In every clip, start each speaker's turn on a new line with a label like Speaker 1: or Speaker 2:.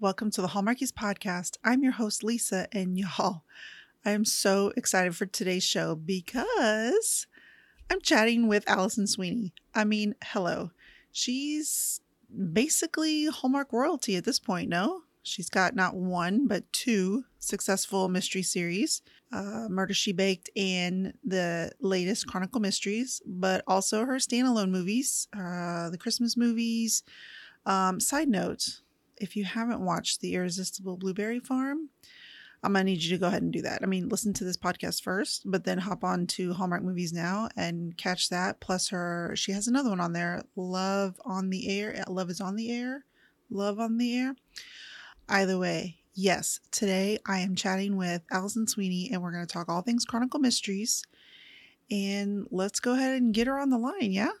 Speaker 1: Welcome to the Hallmarkies podcast. I'm your host, Lisa, and y'all, I am so excited for today's show because I'm chatting with Alison Sweeney. I mean, hello. She's basically Hallmark royalty at this point, no? She's got not one, but two successful mystery series uh, Murder She Baked and the latest Chronicle Mysteries, but also her standalone movies, uh, the Christmas movies. Um, side note if you haven't watched The Irresistible Blueberry Farm, I'm gonna need you to go ahead and do that. I mean, listen to this podcast first, but then hop on to Hallmark Movies Now and catch that. Plus, her she has another one on there, Love on the Air. Uh, Love is on the air. Love on the air. Either way, yes. Today I am chatting with Alison Sweeney, and we're gonna talk all things Chronicle Mysteries. And let's go ahead and get her on the line. Yeah.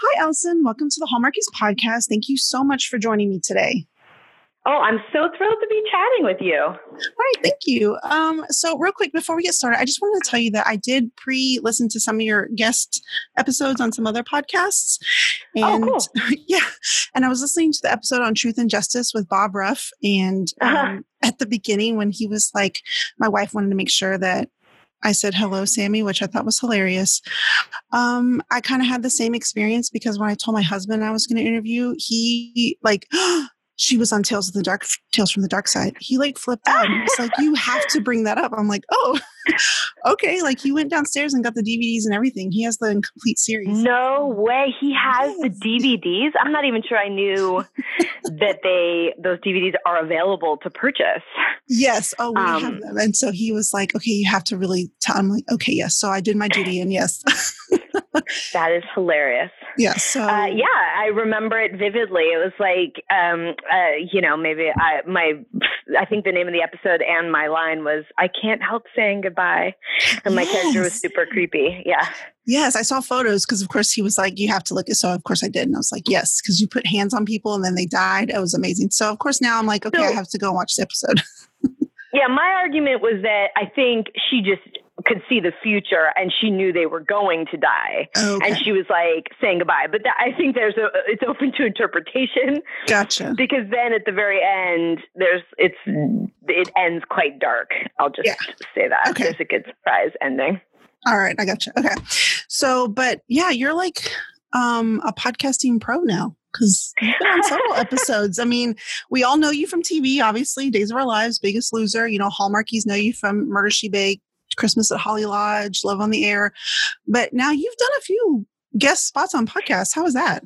Speaker 1: Hi, Alison. Welcome to the Hallmarkies podcast. Thank you so much for joining me today.
Speaker 2: Oh, I'm so thrilled to be chatting with you. All
Speaker 1: right, thank you. Um, so, real quick before we get started, I just wanted to tell you that I did pre-listen to some of your guest episodes on some other podcasts,
Speaker 2: Oh,
Speaker 1: and
Speaker 2: cool.
Speaker 1: yeah, and I was listening to the episode on Truth and Justice with Bob Ruff, and um,
Speaker 2: Uh-huh.
Speaker 1: at the beginning when he was like, my wife wanted to make sure that I said hello, Sami, which I thought was hilarious. Um, I kind of had the same experience because when I told my husband I was going to interview, he like she was on Tales of the Dark, Tales from the Dark Side. He like flipped out. and was like, "You have to bring that up." I'm like, "Oh, okay." Like he went downstairs and got the DVDs and everything. He has the complete series.
Speaker 2: No way. He has the DVDs. I'm not even sure I knew that they those DVDs are available to purchase.
Speaker 1: Yes. Oh, we have
Speaker 2: Um,
Speaker 1: them. And so he was like, "Okay, you have to really." Tell. I'm like, "Okay, yes." So I did my duty, and yes,
Speaker 2: That is hilarious.
Speaker 1: yes. So
Speaker 2: Uh, yeah, I remember it vividly. It was like, um, uh, you know, maybe I my I think the name of the episode and my line was "I can't help saying goodbye," and my character was super creepy. Yeah.
Speaker 1: Yes, I saw photos because, of course, he was like, "You have to look." at So, of course, I did, and I was like, "Yes," because you put hands on people and then they died. It was amazing. So, of course, now I'm like, "Okay, I have to go and watch the episode."
Speaker 2: Yeah, my argument was that I think she just could see the future and she knew they were going to die.
Speaker 1: Okay,
Speaker 2: And she was like saying goodbye. But that, I think there's a it's open to interpretation
Speaker 1: gotcha.
Speaker 2: because then at the very end there's it's it ends quite dark. I'll just
Speaker 1: Yeah.
Speaker 2: say that.
Speaker 1: Okay.
Speaker 2: There's a good surprise ending.
Speaker 1: All right, I gotcha. Okay, so, but yeah, you're like um a podcasting pro now because you've been on several episodes. I mean, we all know you from TV, obviously, Days of Our Lives, Biggest Loser. You know, Hallmarkies know you from Murder She Baked, Christmas at Holly Lodge, Love on the Air, but now you've done a few guest spots on podcasts. How was that?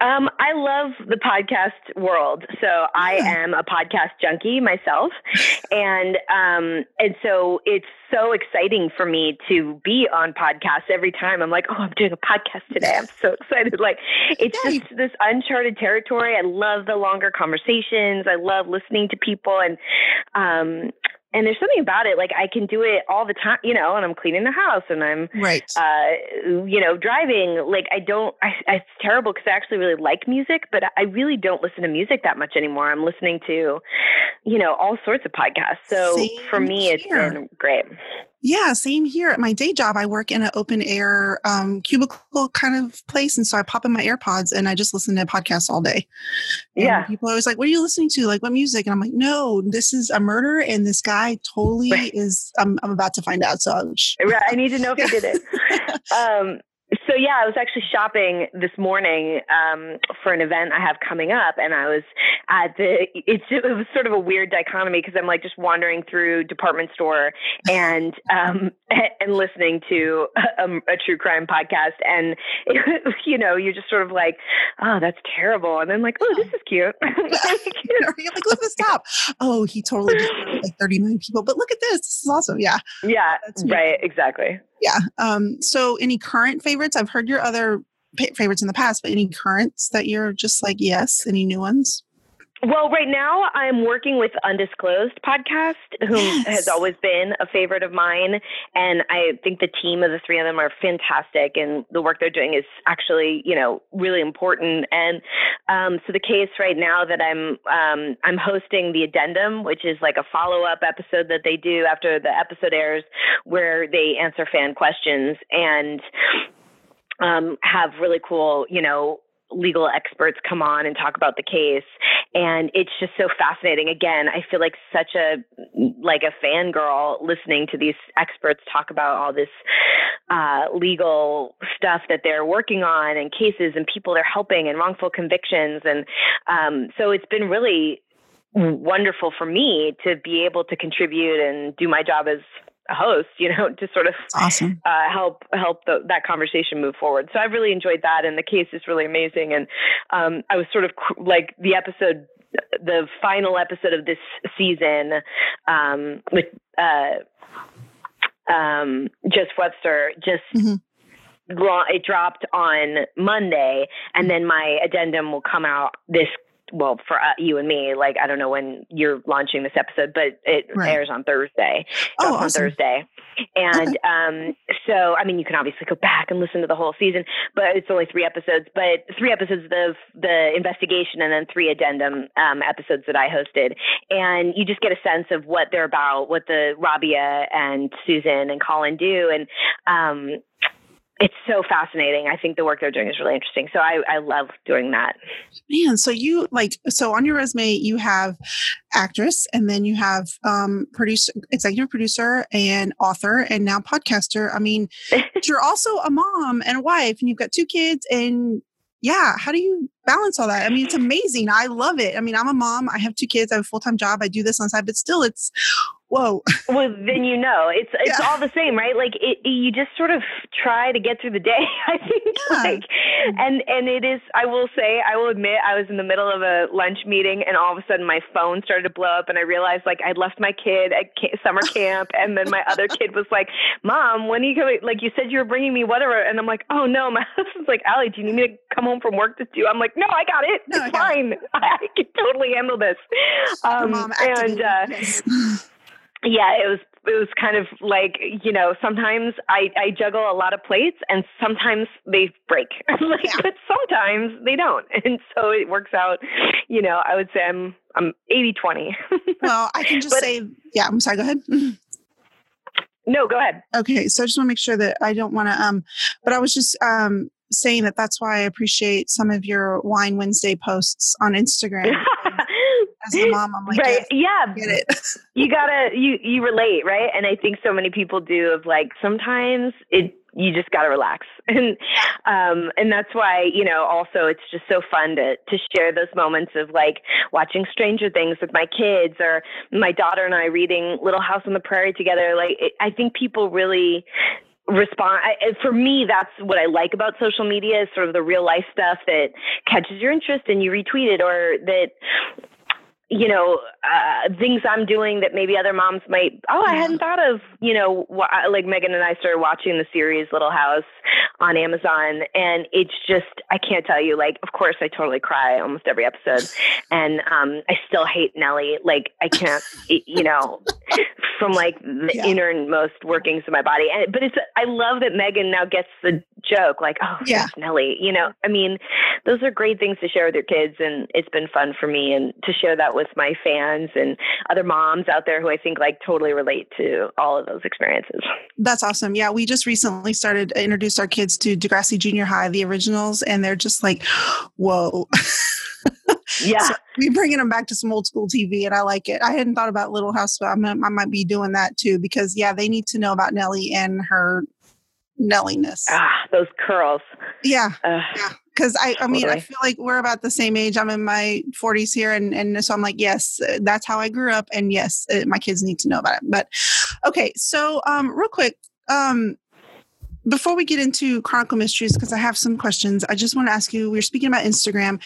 Speaker 2: Um, I love the podcast world. So I am a podcast junkie myself. And um, and so it's so exciting for me to be on podcasts every time. I'm like, oh, I'm doing a podcast today. I'm so excited. Like it's just this uncharted territory. I love the longer conversations. I love listening to people and um and there's something about it, like I can do it all the time, you know, and I'm cleaning the house and I'm
Speaker 1: Right.
Speaker 2: uh, you know, driving, like I don't, I, it's terrible because I actually really like music, but I really don't listen to music that much anymore. I'm listening to, you know, all sorts of podcasts. So for
Speaker 1: Same
Speaker 2: me, it's
Speaker 1: here.
Speaker 2: been great.
Speaker 1: Yeah, same here. At my day job, I work in an open air um, cubicle kind of place, and so I pop in my AirPods and I just listen to podcasts all day. And
Speaker 2: Yeah.
Speaker 1: people are always like, "What are you listening to? Like, what music?" And I'm like, "No, this is a murder, and this guy totally
Speaker 2: Right.
Speaker 1: is. I'm, I'm about to find out." So,
Speaker 2: Right, I need to know if you did it. Um, so yeah, I was actually shopping this morning um, for an event I have coming up, and I was at the. It's it was sort of a weird dichotomy because I'm like just wandering through department store and um, and listening to a, a true crime podcast, and you know you're just sort of like, oh, that's terrible, and then like, oh, this is cute.
Speaker 1: you're like, "Look at this top." Oh, he totally just like 30 million people, but look at this. This is awesome. Yeah,
Speaker 2: yeah,
Speaker 1: That's
Speaker 2: right, exactly.
Speaker 1: yeah. Um, so, any current favorites? I've heard your other pa- favorites in the past, but any currents that you're just like, yes? Any new ones?
Speaker 2: Well, right now I'm working with Undisclosed Podcast, who
Speaker 1: Yes.
Speaker 2: has always been a favorite of mine. And I think the team of the three of them are fantastic and the work they're doing is actually, you know, really important. And um, so the case right now that I'm um, I'm hosting the addendum, which is like a follow-up episode that they do after the episode airs where they answer fan questions and um, have really cool, you know, legal experts come on and talk about the case. And it's just so fascinating. Again, I feel like such a, like a fangirl listening to these experts talk about all this uh, legal stuff that they're working on and cases and people they're helping and wrongful convictions. And um, so it's been really wonderful for me to be able to contribute and do my job as host, you know, to sort of
Speaker 1: awesome.
Speaker 2: uh, help help the, that conversation move forward. So I've really enjoyed that, and the case is really amazing. And um, I was sort of like the episode, the final episode of this season um, with uh, um, Just Webster, just. Mm-hmm it dropped on Monday, and then my addendum will come out this well for uh, you and me like i don't know when you're launching this episode but it right. airs on thursday oh, awesome. on thursday and okay. um so i mean you can obviously go back and listen to the whole season but it's only three episodes but three episodes of the investigation and then three addendum um, episodes that i hosted and you just get a sense of what they're about what the rabia and susan and colin do and um it's so fascinating. I think the work they're doing is really interesting. So I, I love doing that.
Speaker 1: Man, so you like so on your resume you have actress and then you have um producer executive producer and author and now podcaster. I mean, you're also a mom and a wife and you've got two kids and yeah, how do you balance all that? I mean, it's amazing. I love it. I mean, I'm a mom. I have two kids. I have a full time job. I do this on the side, but still, it's whoa.
Speaker 2: well, then you know it's it's yeah. all the same, right? Like it, you just sort of try to get through the day. I think, yeah. like, and and it is. I will say, I will admit, I was in the middle of a lunch meeting, and all of a sudden my phone started to blow up, and I realized like I'd left my kid at summer camp, and then my other kid was like, "Mom, when are you coming? Like you said you were bringing me whatever," and I'm like, "Oh no." My husband's like, "Allie, do you need me to come home from work to do?" I'm like, "No, I got it. No, it's I fine. It. I, I can totally handle this." Um, mom, and. Uh, yeah, it was it was kind of like you know sometimes I I juggle a lot of plates and sometimes they break. Like yeah. but sometimes they don't. And so it works out you know I would say I'm I'm 80 20
Speaker 1: well I can just but, say yeah I'm sorry go ahead.
Speaker 2: No go ahead.
Speaker 1: Okay so I just want to make sure that I don't want to um but I was just um saying that that's why I appreciate some of your wine Wednesday posts on Instagram as mom, I'm like,
Speaker 2: right,
Speaker 1: yeah,
Speaker 2: get it. you gotta, you you relate, right? And I think so many people do. Of like, sometimes it you just got to relax and um and that's why you know also it's just so fun to to share those moments of like watching stranger things with my kids or my daughter and I reading little house on the prairie together like it, i think people really respond I, for me that's what i like about social media is sort of the real life stuff that catches your interest and you retweet it or that you know, uh, things I'm doing that maybe other moms might, oh, I hadn't thought of, you know, wh- like Megan and I started watching the series Little House on Amazon. And it's just, I can't tell you, like, of course, I totally cry almost every episode. And um, I still hate Nellie. Like, I can't, you know, from like the yeah. innermost workings of my body. And, but it's, I love that Megan now gets the joke, like, oh, yeah, Nellie, you know, I mean, those are great things to share with your kids. And it's been fun for me and to share that with my fans and other moms out there who I think like totally relate to all of those experiences.
Speaker 1: That's awesome. Yeah, we just recently started introduced our kids to Degrassi Junior High, the originals, and they're just like, whoa.
Speaker 2: yeah, so
Speaker 1: we're bringing them back to some old school TV, and I like it. I hadn't thought about Little House, but I'm, I might be doing that too because yeah, they need to know about Nellie and her Nelliness.
Speaker 2: Ah, those curls.
Speaker 1: Yeah. Uh, yeah because I, I mean, I feel like we're about the same age. I'm in my 40s here, and and so I'm like, yes, uh, that's how I grew up, and yes, uh, my kids need to know about it. But okay, so um, real quick, um, before we get into Chronicle Mysteries, because I have some questions, I just want to ask you. We are speaking about Instagram.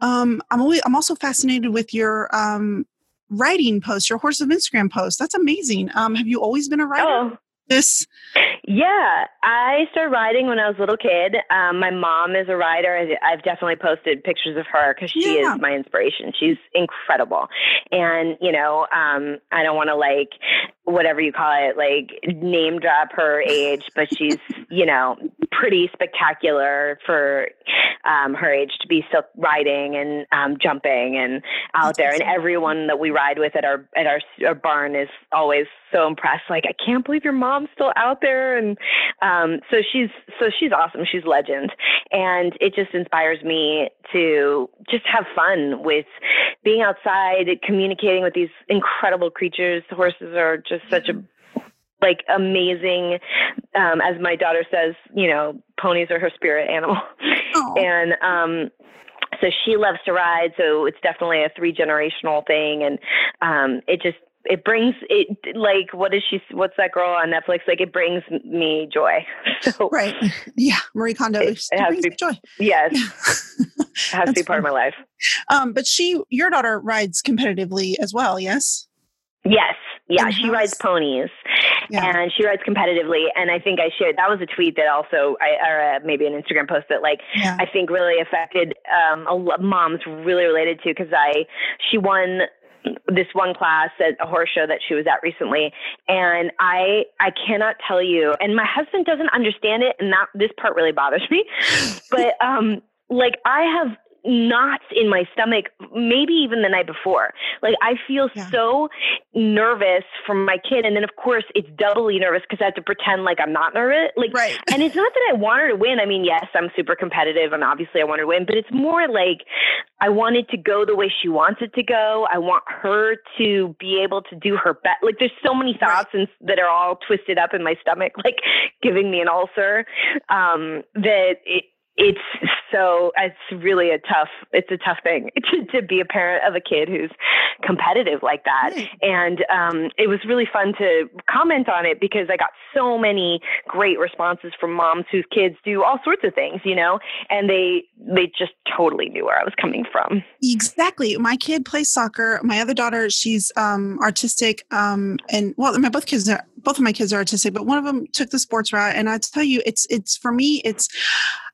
Speaker 1: Um, I'm always, I'm also fascinated with your um riding posts, your horse of Instagram posts. That's amazing. Um, have you always been a rider?
Speaker 2: Oh
Speaker 1: this?
Speaker 2: Yeah, I started riding when I was a little kid. Um, my mom is a rider. I've definitely posted pictures of her because she yeah. is my inspiration. She's incredible. And, you know, um, I don't want to like, whatever you call it, like name drop her age, but she's, you know, pretty spectacular for um, her age to be still riding and um, jumping and out there. And everyone that we ride with at our at our, our barn is always so impressed. Like, I can't believe your mom's still out there. And um, so she's so she's awesome. She's legend, and it just inspires me to just have fun with being outside, communicating with these incredible creatures. Horses are just such a like amazing um as my daughter says you know ponies are her spirit animal and um so she loves to ride so it's definitely a three generational thing and um it just it brings it like what is she what's that girl on netflix? Like it brings me joy.
Speaker 1: So right. Yeah marie kondo it, it, has to be joy.
Speaker 2: Yes. It has to be part fun. of my life.
Speaker 1: Um but she your daughter rides competitively as well yes?
Speaker 2: Yes. Yeah she rides ponies. Yeah. and she rides competitively. And i think i shared that was a tweet that also i or uh, maybe an instagram post that like yeah. i think really affected um a, moms really related to because i she won this one class at a horse show that she was at recently and i i cannot tell you and my husband doesn't understand it and that this part really bothers me but um like i have knots in my stomach, maybe even the night before. Like I feel yeah. so nervous for my kid. And then of course it's doubly nervous because I have to pretend like I'm not nervous. Like right. and it's not that I want her to win. I mean, yes, I'm super competitive and obviously I want her to win, but it's more like I want it to go the way she wants it to go. I want her to be able to do her best. Like there's so many thoughts right. and, that are all twisted up in my stomach, like giving me an ulcer, um, that it, it's so it's really a tough it's a tough thing to, to be a parent of a kid who's competitive like that. And um, it was really fun to comment on it because i got so many great responses from moms whose kids do all sorts of things you know and they they just totally knew where i was coming from.
Speaker 1: Exactly. My kid plays soccer. My other daughter she's um, artistic um, and well my both kids are both of my kids are artistic but one of them took the sports route and i tell you it's it's for me it's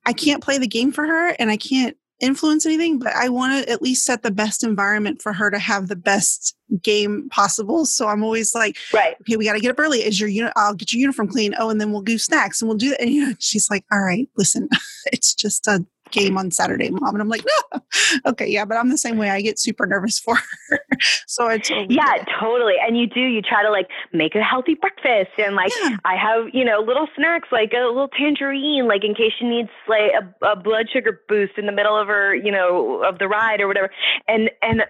Speaker 1: I can't play the game for her and I can't influence anything, but I want to at least set the best environment for her to have the best game possible. So I'm always like,
Speaker 2: right.
Speaker 1: okay, we got to get up early. Is your unit? I'll get your uniform clean. Oh, and then we'll do snacks and we'll do that. And you know, she's like, all right, listen, it's just a game on Saturday, mom. And I'm like, no, okay, yeah, but I'm the same way. I get super nervous for her. so I totally
Speaker 2: Yeah, totally. And you do, you try to like make a healthy breakfast and like yeah. I have, you know, little snacks like a little tangerine, like in case she needs like a, a blood sugar boost in the middle of her, you know, of the ride or whatever. And and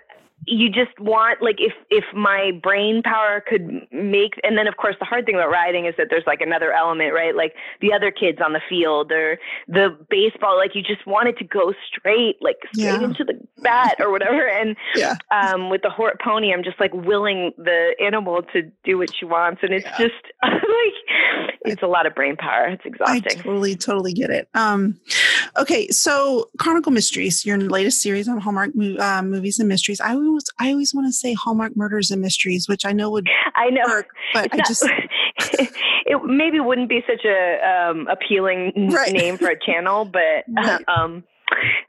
Speaker 2: you just want like if if my brain power could make and then of course the hard thing about riding is that there's like another element right? Like the other kids on the field or the baseball like you just want it to go straight like straight yeah. into the bat or whatever. And yeah. um with the horse pony i'm just like willing the animal to do what she wants. And it's yeah. just like it's a lot of brain power. It's exhausting.
Speaker 1: i totally totally get it. Um okay so chronicle mysteries your latest series on hallmark uh, movies and mysteries. I always I always want to say Hallmark Murders and Mysteries, which I know would
Speaker 2: I know,
Speaker 1: work, but it's I not, just
Speaker 2: it maybe wouldn't be such a um, appealing right. name for a channel, but right. um,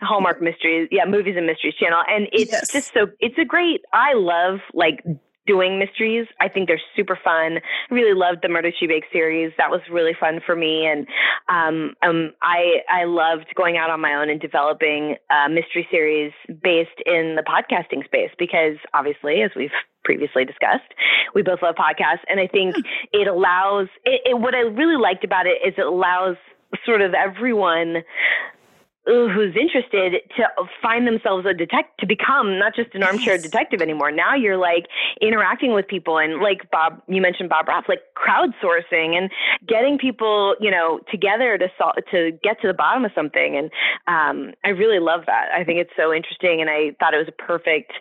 Speaker 2: Hallmark Mysteries, yeah, movies and mysteries channel, and it's yes. just so it's a great. I love like doing mysteries. I think they're super fun. I really loved the Murder She Bakes series. That was really fun for me. And um, um, I, I loved going out on my own and developing a mystery series based in the podcasting space because obviously, as we've previously discussed. We both love podcasts. And I think it allows, it, it, what I really liked about it is it allows sort of everyone who's interested to find themselves a detective to become not just an armchair detective anymore. Now you're like interacting with people and like bob you mentioned Bob Ruff like crowdsourcing and getting people you know together to solve to get to the bottom of something. And um, i really love that. I think it's so interesting and i thought it was a perfect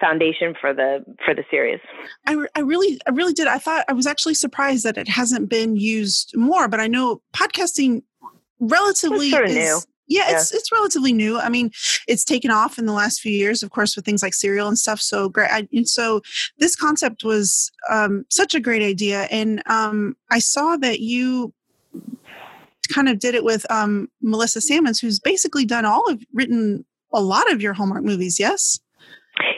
Speaker 2: foundation for the for the series.
Speaker 1: I, I really i really did. I thought i was actually surprised that it hasn't been used more but i know podcasting relatively
Speaker 2: sort of is, new
Speaker 1: yeah, yeah, it's it's relatively new. I mean, it's taken off in the last few years, of course, with things like Serial and stuff. So great, I, and so this concept was um, such a great idea, and um, I saw that you kind of did it with um, Melissa Salmons, who's basically done all of written a lot of your Hallmark movies. Yes.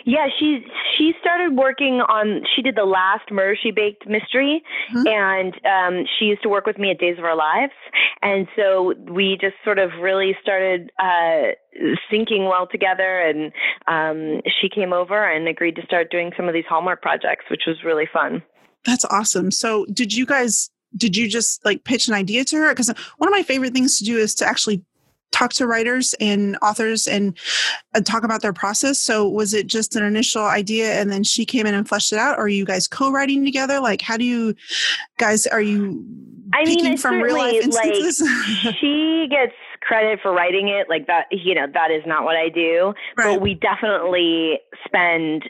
Speaker 2: Yeah, she she started working on. She did the last murder she baked mystery, mm-hmm. and um, she used to work with me at Days of Our Lives, and so we just sort of really started uh, syncing well together. And um, she came over and agreed to start doing some of these Hallmark projects, which was really fun.
Speaker 1: That's awesome. So, did you guys? Did you just like pitch an idea to her? Because one of my favorite things to do is to actually talk to writers and authors and uh, talk about their process. So was it just an initial idea and then she came in and fleshed it out? Or are you guys co-writing together? Like how do you guys are you I mean, from real life instances?
Speaker 2: Like, she gets credit for writing it. Like that, you know, that is not what I do. Right. But we definitely spend,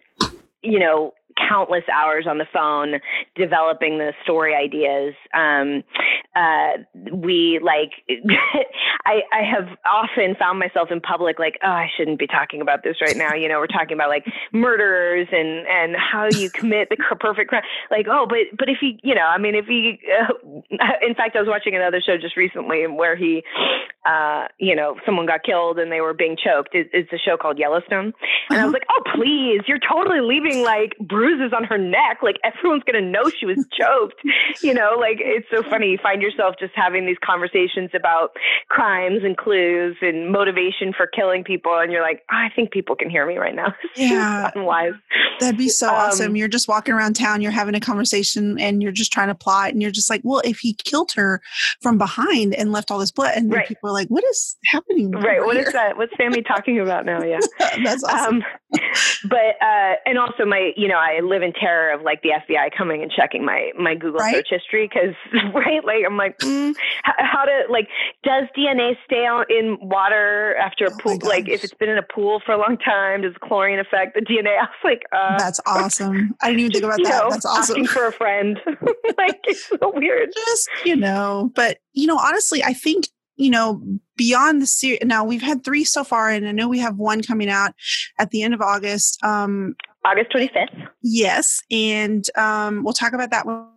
Speaker 2: you know, countless hours on the phone developing the story ideas. Um, uh, we like, I, I have often found myself in public like, oh, I shouldn't be talking about this right now. You know, we're talking about like murderers and and how you commit the perfect crime. Like, oh, but but if he, you know, I mean, if he, uh, in fact, I was watching another show just recently where he, uh, you know, someone got killed and they were being choked. It, it's a show called Yellowstone, and uh-huh. I was like, oh, please, you're totally leaving like bruises on her neck. Like everyone's gonna know she was choked. you know, like it's so funny. You find yourself just having these conversations about crimes and clues and motivation for killing people, and you're like, oh, I think people can hear me right now.
Speaker 1: yeah, unwise. That'd be so um, awesome. You're just walking around town, you're having a conversation, and you're just trying to plot, and you're just like, well, if he killed her from behind and left all this blood, and right. people are like, what is happening?
Speaker 2: Right. What is that? What's Sami talking about now? Yeah,
Speaker 1: that's awesome. Um,
Speaker 2: but uh, and also my, you know, I live in terror of like the FBI coming and checking my my Google right? search history because right, like I'm like, mm, how, how, to like does DNA stay out in water after a oh pool? Like if it's been in a pool for a long time, does chlorine affect the DNA? I was like, uh,
Speaker 1: that's awesome. I didn't even think about that. Know, that's awesome.
Speaker 2: Asking for a friend, like it's so weird.
Speaker 1: Just you know, but you know, honestly, I think you know, beyond the series, now we've had three so far, and I know we have one coming out at the end of August. Um,
Speaker 2: August 25th.
Speaker 1: Yes. And um, we'll talk about that one.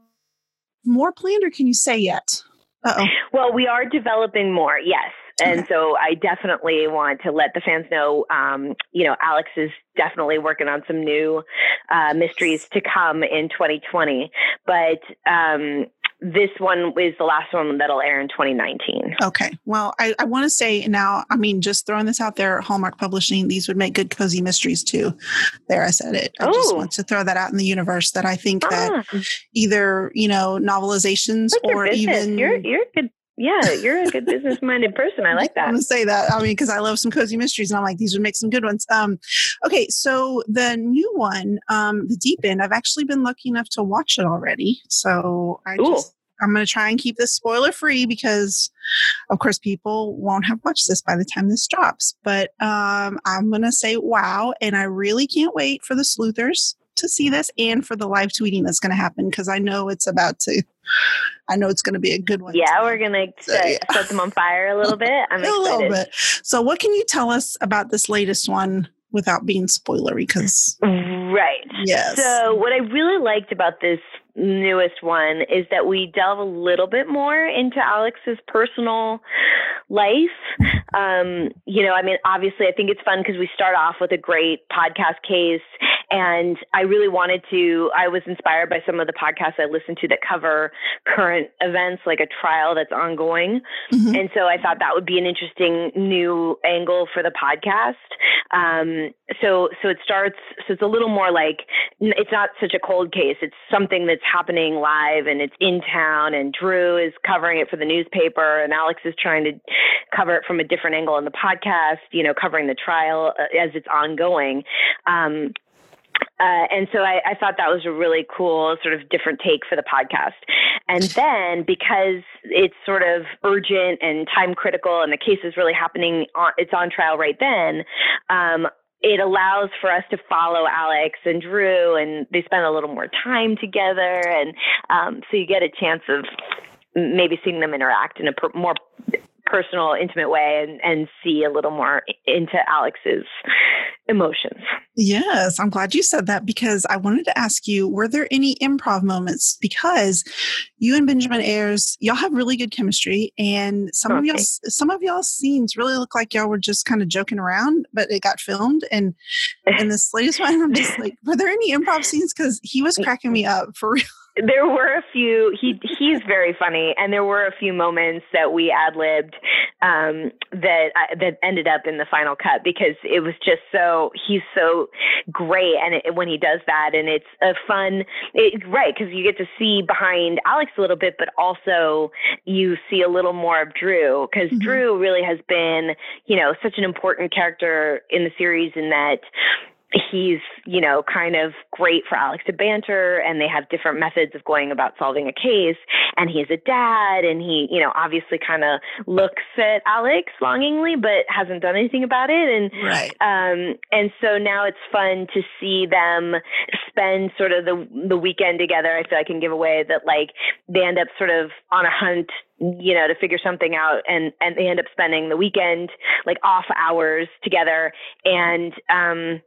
Speaker 1: More planned, or can you say yet?
Speaker 2: Uh-oh. Well, we are developing more, yes. And okay. so I definitely want to let the fans know, um, you know, Alex is definitely working on some new uh, mysteries to come in 2020. But um, this one is the last one that'll air in 2019.
Speaker 1: Okay. Well, I, I want to say now, I mean, just throwing this out there, Hallmark Publishing, these would make good cozy mysteries too. There, I said it. I just want to throw that out in the universe that I think ah. that either, you know, novelizations or even.
Speaker 2: You're, you're good yeah, you're a good business minded person. I like that.
Speaker 1: I'm gonna say that. I mean, because I love some cozy mysteries, and I'm like, these would make some good ones. Um, okay, so the new one, um, the Deep End, I've actually been lucky enough to watch it already. So I Ooh. just I'm going to try and keep this spoiler free because, of course, people won't have watched this by the time this drops. But um, I'm going to say wow. And I really can't wait for the sleuthers to see this and for the live tweeting that's going to happen because I know it's about to. I know it's going to be a good one.
Speaker 2: Yeah, we're going to so, set, yeah. set them on fire a little bit. I'm excited. little bit.
Speaker 1: So, what can you tell us about this latest one without being spoilery? Because
Speaker 2: right.
Speaker 1: Yes.
Speaker 2: So, what I really liked about this newest one is that we delve a little bit more into Alex's personal life. Um, you know, I mean, obviously, I think it's fun because we start off with a great podcast case. And I really wanted to, I was inspired by some of the podcasts I listened to that cover current events, like a trial that's ongoing. Mm-hmm. And so I thought that would be an interesting new angle for the podcast. Um, so, so it starts, so it's a little more like, it's not such a cold case. It's something that's happening live and it's in town and Drew is covering it for the newspaper and Alex is trying to cover it from a different angle in the podcast, you know, covering the trial uh, as it's ongoing. Um, uh, and so I, I, thought that was a really cool sort of different take for the podcast. And then because it's sort of urgent and time critical and the case is really happening, on, it's on trial right then. Um, it allows for us to follow Alex and Drew, and they spend a little more time together, and um, so you get a chance of maybe seeing them interact in a per- more personal, intimate way and, and see a little more into Alex's emotions.
Speaker 1: Yes, I'm glad you said that because I wanted to ask you were there any improv moments? Because you and Benjamin Ayres, y'all have really good chemistry, and some okay. of y'all, some of y'all scenes really look like y'all were just kind of joking around, but it got filmed. And in this latest one, I'm just like, were there any improv scenes? Because he was cracking me up for real
Speaker 2: there were a few he he's very funny and there were a few moments that we ad libbed um, that I, that ended up in the final cut because it was just so he's so great and it, when he does that and it's a fun it, right because you get to see behind Alex a little bit but also you see a little more of Drew because mm-hmm. Drew really has been you know such an important character in the series in that he's, you know, kind of great for Alex to banter and they have different methods of going about solving a case. And he's a dad and he, you know, obviously kind of looks at Alex longingly, but hasn't done anything about it. And,
Speaker 1: right.
Speaker 2: um, and so now it's fun to see them spend sort of the, the weekend together. I feel I can give away that like they end up sort of on a hunt you know, to figure something out and, and they end up spending the weekend like off hours together. And, um,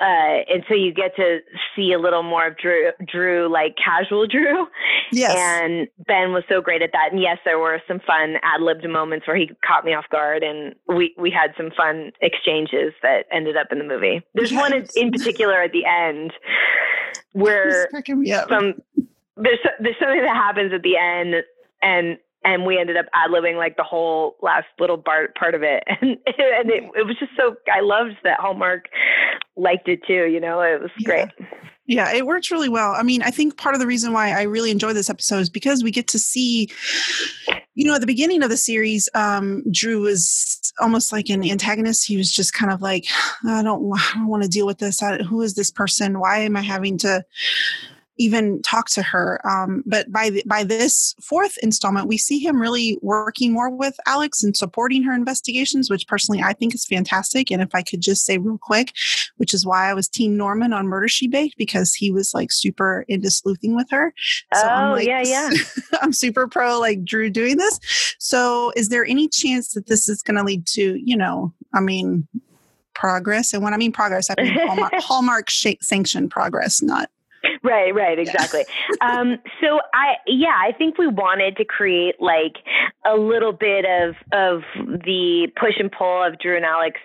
Speaker 2: uh, and so you get to see a little more of Drew, Drew, like casual Drew.
Speaker 1: Yes.
Speaker 2: And Ben was so great at that. And yes, there were some fun ad libbed moments where he caught me off guard, and we we had some fun exchanges that ended up in the movie. There's yes. one in, in particular at the end where some there's there's something that happens at the end, and and we ended up ad libbing like the whole last little part part of it, and and it, it was just so I loved that Hallmark liked it too. You know, it was great.
Speaker 1: Yeah. It works really well. I mean, I think part of the reason why I really enjoy this episode is because we get to see, you know, at the beginning of the series, um, Drew was almost like an antagonist. He was just kind of like, I don't, I don't want to deal with this. I, who is this person? Why am I having to even talk to her. Um, but by the, by this fourth installment, we see him really working more with Alex and supporting her investigations, which personally I think is fantastic. And if I could just say real quick, which is why I was Team Norman on Murder She Baked because he was like super into sleuthing with her.
Speaker 2: So oh I'm like, yeah, yeah.
Speaker 1: I'm super pro like Drew doing this. So is there any chance that this is going to lead to you know? I mean progress. And when I mean progress, I mean Hallmark, Hallmark sanctioned progress, not
Speaker 2: Right, right, exactly. um, so I, yeah, I think we wanted to create like a little bit of of the push and pull of Drew and Alex,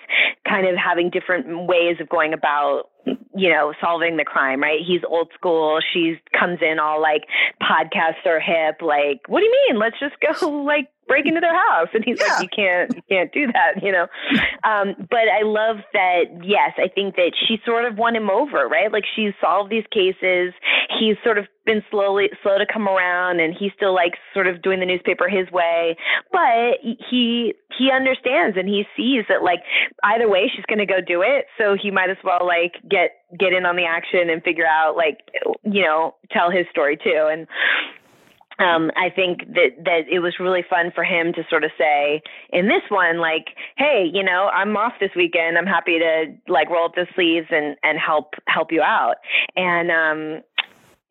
Speaker 2: kind of having different ways of going about you know, solving the crime, right? He's old school. She comes in all like podcasts are hip. Like, what do you mean? Let's just go like break into their house. And he's yeah. like, you can't, you can't do that, you know? Um, but I love that. Yes, I think that she sort of won him over, right? Like she's solved these cases. He's sort of been slowly, slow to come around and he still likes sort of doing the newspaper his way, but he, he understands and he sees that like either way she's going to go do it. So he might as well like get, get in on the action and figure out like, you know, tell his story too. And, um, I think that that it was really fun for him to sort of say in this one, like, hey, you know, I'm off this weekend. I'm happy to like roll up the sleeves and and help help you out. And um,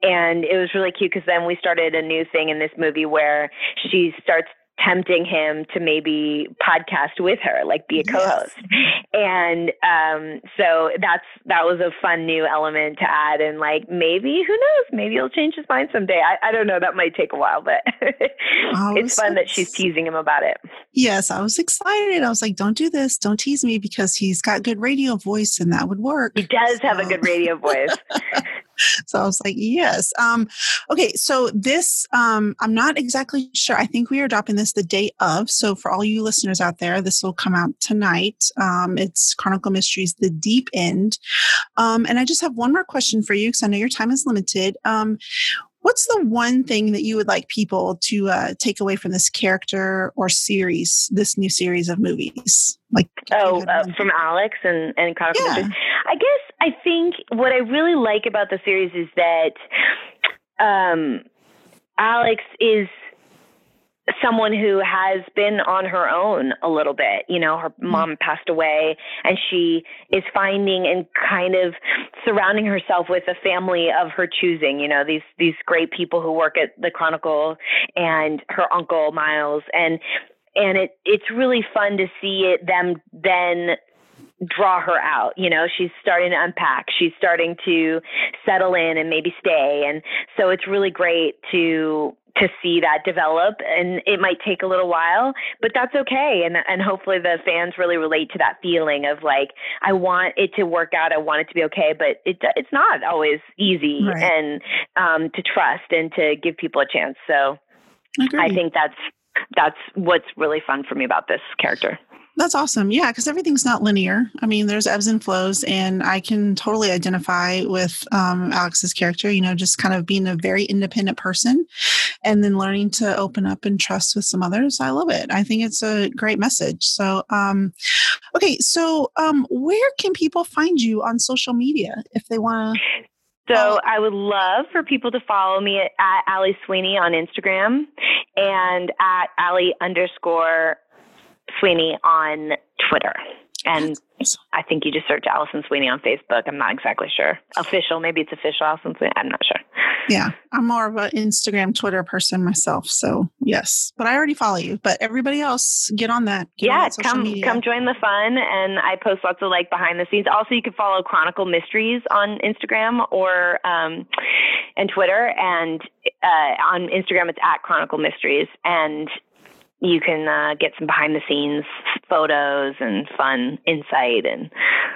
Speaker 2: and it was really cute because then we started a new thing in this movie where she starts tempting him to maybe podcast with her, like be a co-host. Yes. And um, so that's that was a fun new element to add. And like maybe who knows, maybe he'll change his mind someday. I, I don't know. That might take a while, but it's fun that she's teasing him about it.
Speaker 1: Yes, I was excited. I was like, "Don't do this. Don't tease me," because he's got good radio voice, and that would work.
Speaker 2: He does have a good radio voice.
Speaker 1: so I was like, yes. Um, okay, so this, um, I'm not exactly sure. I think we are dropping this the day of. So for all you listeners out there, this will come out tonight. Um, it's Chronicle Mysteries, The Deep End. Um, and I just have one more question for you because I know your time is limited. What's the one thing that you would like people to uh, take away from this character or series, this new series of movies? Like,
Speaker 2: oh, uh, from Alex and and Chronicle yeah. I guess I think what I really like about the series is that um, Alex is someone who has been on her own a little bit. You know, her mm-hmm. mom passed away and she is finding and kind of surrounding herself with a family of her choosing, you know, these these great people who work at the Chronicle and her uncle Miles and and it it's really fun to see it them then draw her out. You know, she's starting to unpack, she's starting to settle in and maybe stay. And so it's really great to to see that develop and it might take a little while but that's okay. And and hopefully the fans really relate to that feeling of like I want it to work out I want it to be okay but it it's not always easy right. and um, to trust and to give people a chance. So I think that's that's what's really fun for me about this character
Speaker 1: that's awesome. Yeah, because everything's not linear. I mean, there's ebbs and flows, and I can totally identify with um, Alex's character, you know, just kind of being a very independent person and then learning to open up and trust with some others. I love it. I think it's a great message. So, um, okay, so um, where can people find you on social media if they want to?
Speaker 2: So I would love for people to follow me at, at Ali Sweeney on Instagram and at Ali underscore Sweeney on Twitter. And I think you just search Alison Sweeney on Facebook. I'm not exactly sure. Official, maybe it's official Alison Sweeney. I'm not sure.
Speaker 1: Yeah, I'm more of an Instagram, Twitter person myself. So yes, but I already follow you. But everybody else, get on that. Get
Speaker 2: yeah,
Speaker 1: on
Speaker 2: that come
Speaker 1: media.
Speaker 2: come join the fun. And I post lots of like behind the scenes. Also, you can follow Chronicle Mysteries on Instagram or um, and Twitter. And uh, on Instagram, it's at Chronicle Mysteries. And you can uh, get some behind the scenes photos and fun insight and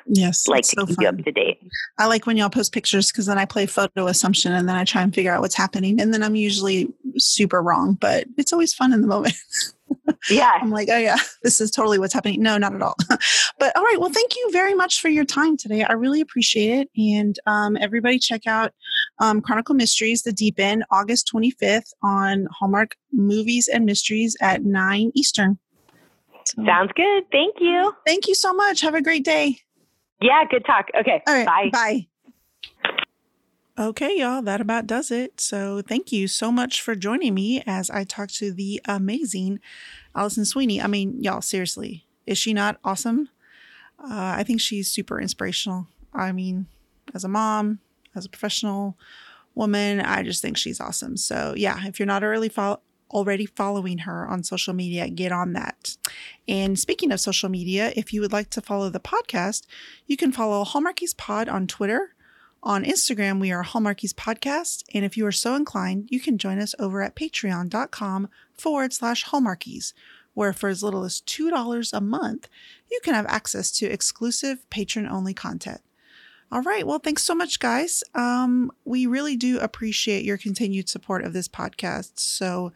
Speaker 1: yes
Speaker 2: like to so keep fun. you up to date
Speaker 1: i like when y'all post pictures because then i play photo assumption and then i try and figure out what's happening and then i'm usually super wrong but it's always fun in the moment
Speaker 2: yeah.
Speaker 1: I'm like, oh, yeah, this is totally what's happening. No, not at all. but all right. Well, thank you very much for your time today. I really appreciate it. And um, everybody check out um, Chronicle Mysteries, The Deep End, August 25th on Hallmark Movies and Mysteries at 9 Eastern.
Speaker 2: So, Sounds good. Thank you.
Speaker 1: Thank you so much. Have a great day.
Speaker 2: Yeah, good talk. Okay.
Speaker 1: All right.
Speaker 2: Bye.
Speaker 1: Bye. Okay, y'all, that about does it. So, thank you so much for joining me as I talk to the amazing Alison Sweeney. I mean, y'all, seriously, is she not awesome? Uh, I think she's super inspirational. I mean, as a mom, as a professional woman, I just think she's awesome. So, yeah, if you're not already, fo- already following her on social media, get on that. And speaking of social media, if you would like to follow the podcast, you can follow Hallmarkies Pod on Twitter on Instagram, we are Hallmarkies Podcast. And if you are so inclined, you can join us over at patreon.com forward slash Hallmarkies, where for as little as $2 a month, you can have access to exclusive patron only content. All right. Well, thanks so much, guys. Um, we really do appreciate your continued support of this podcast. So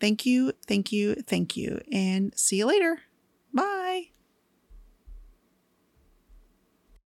Speaker 1: thank you, thank you, thank you, and see you later. Bye.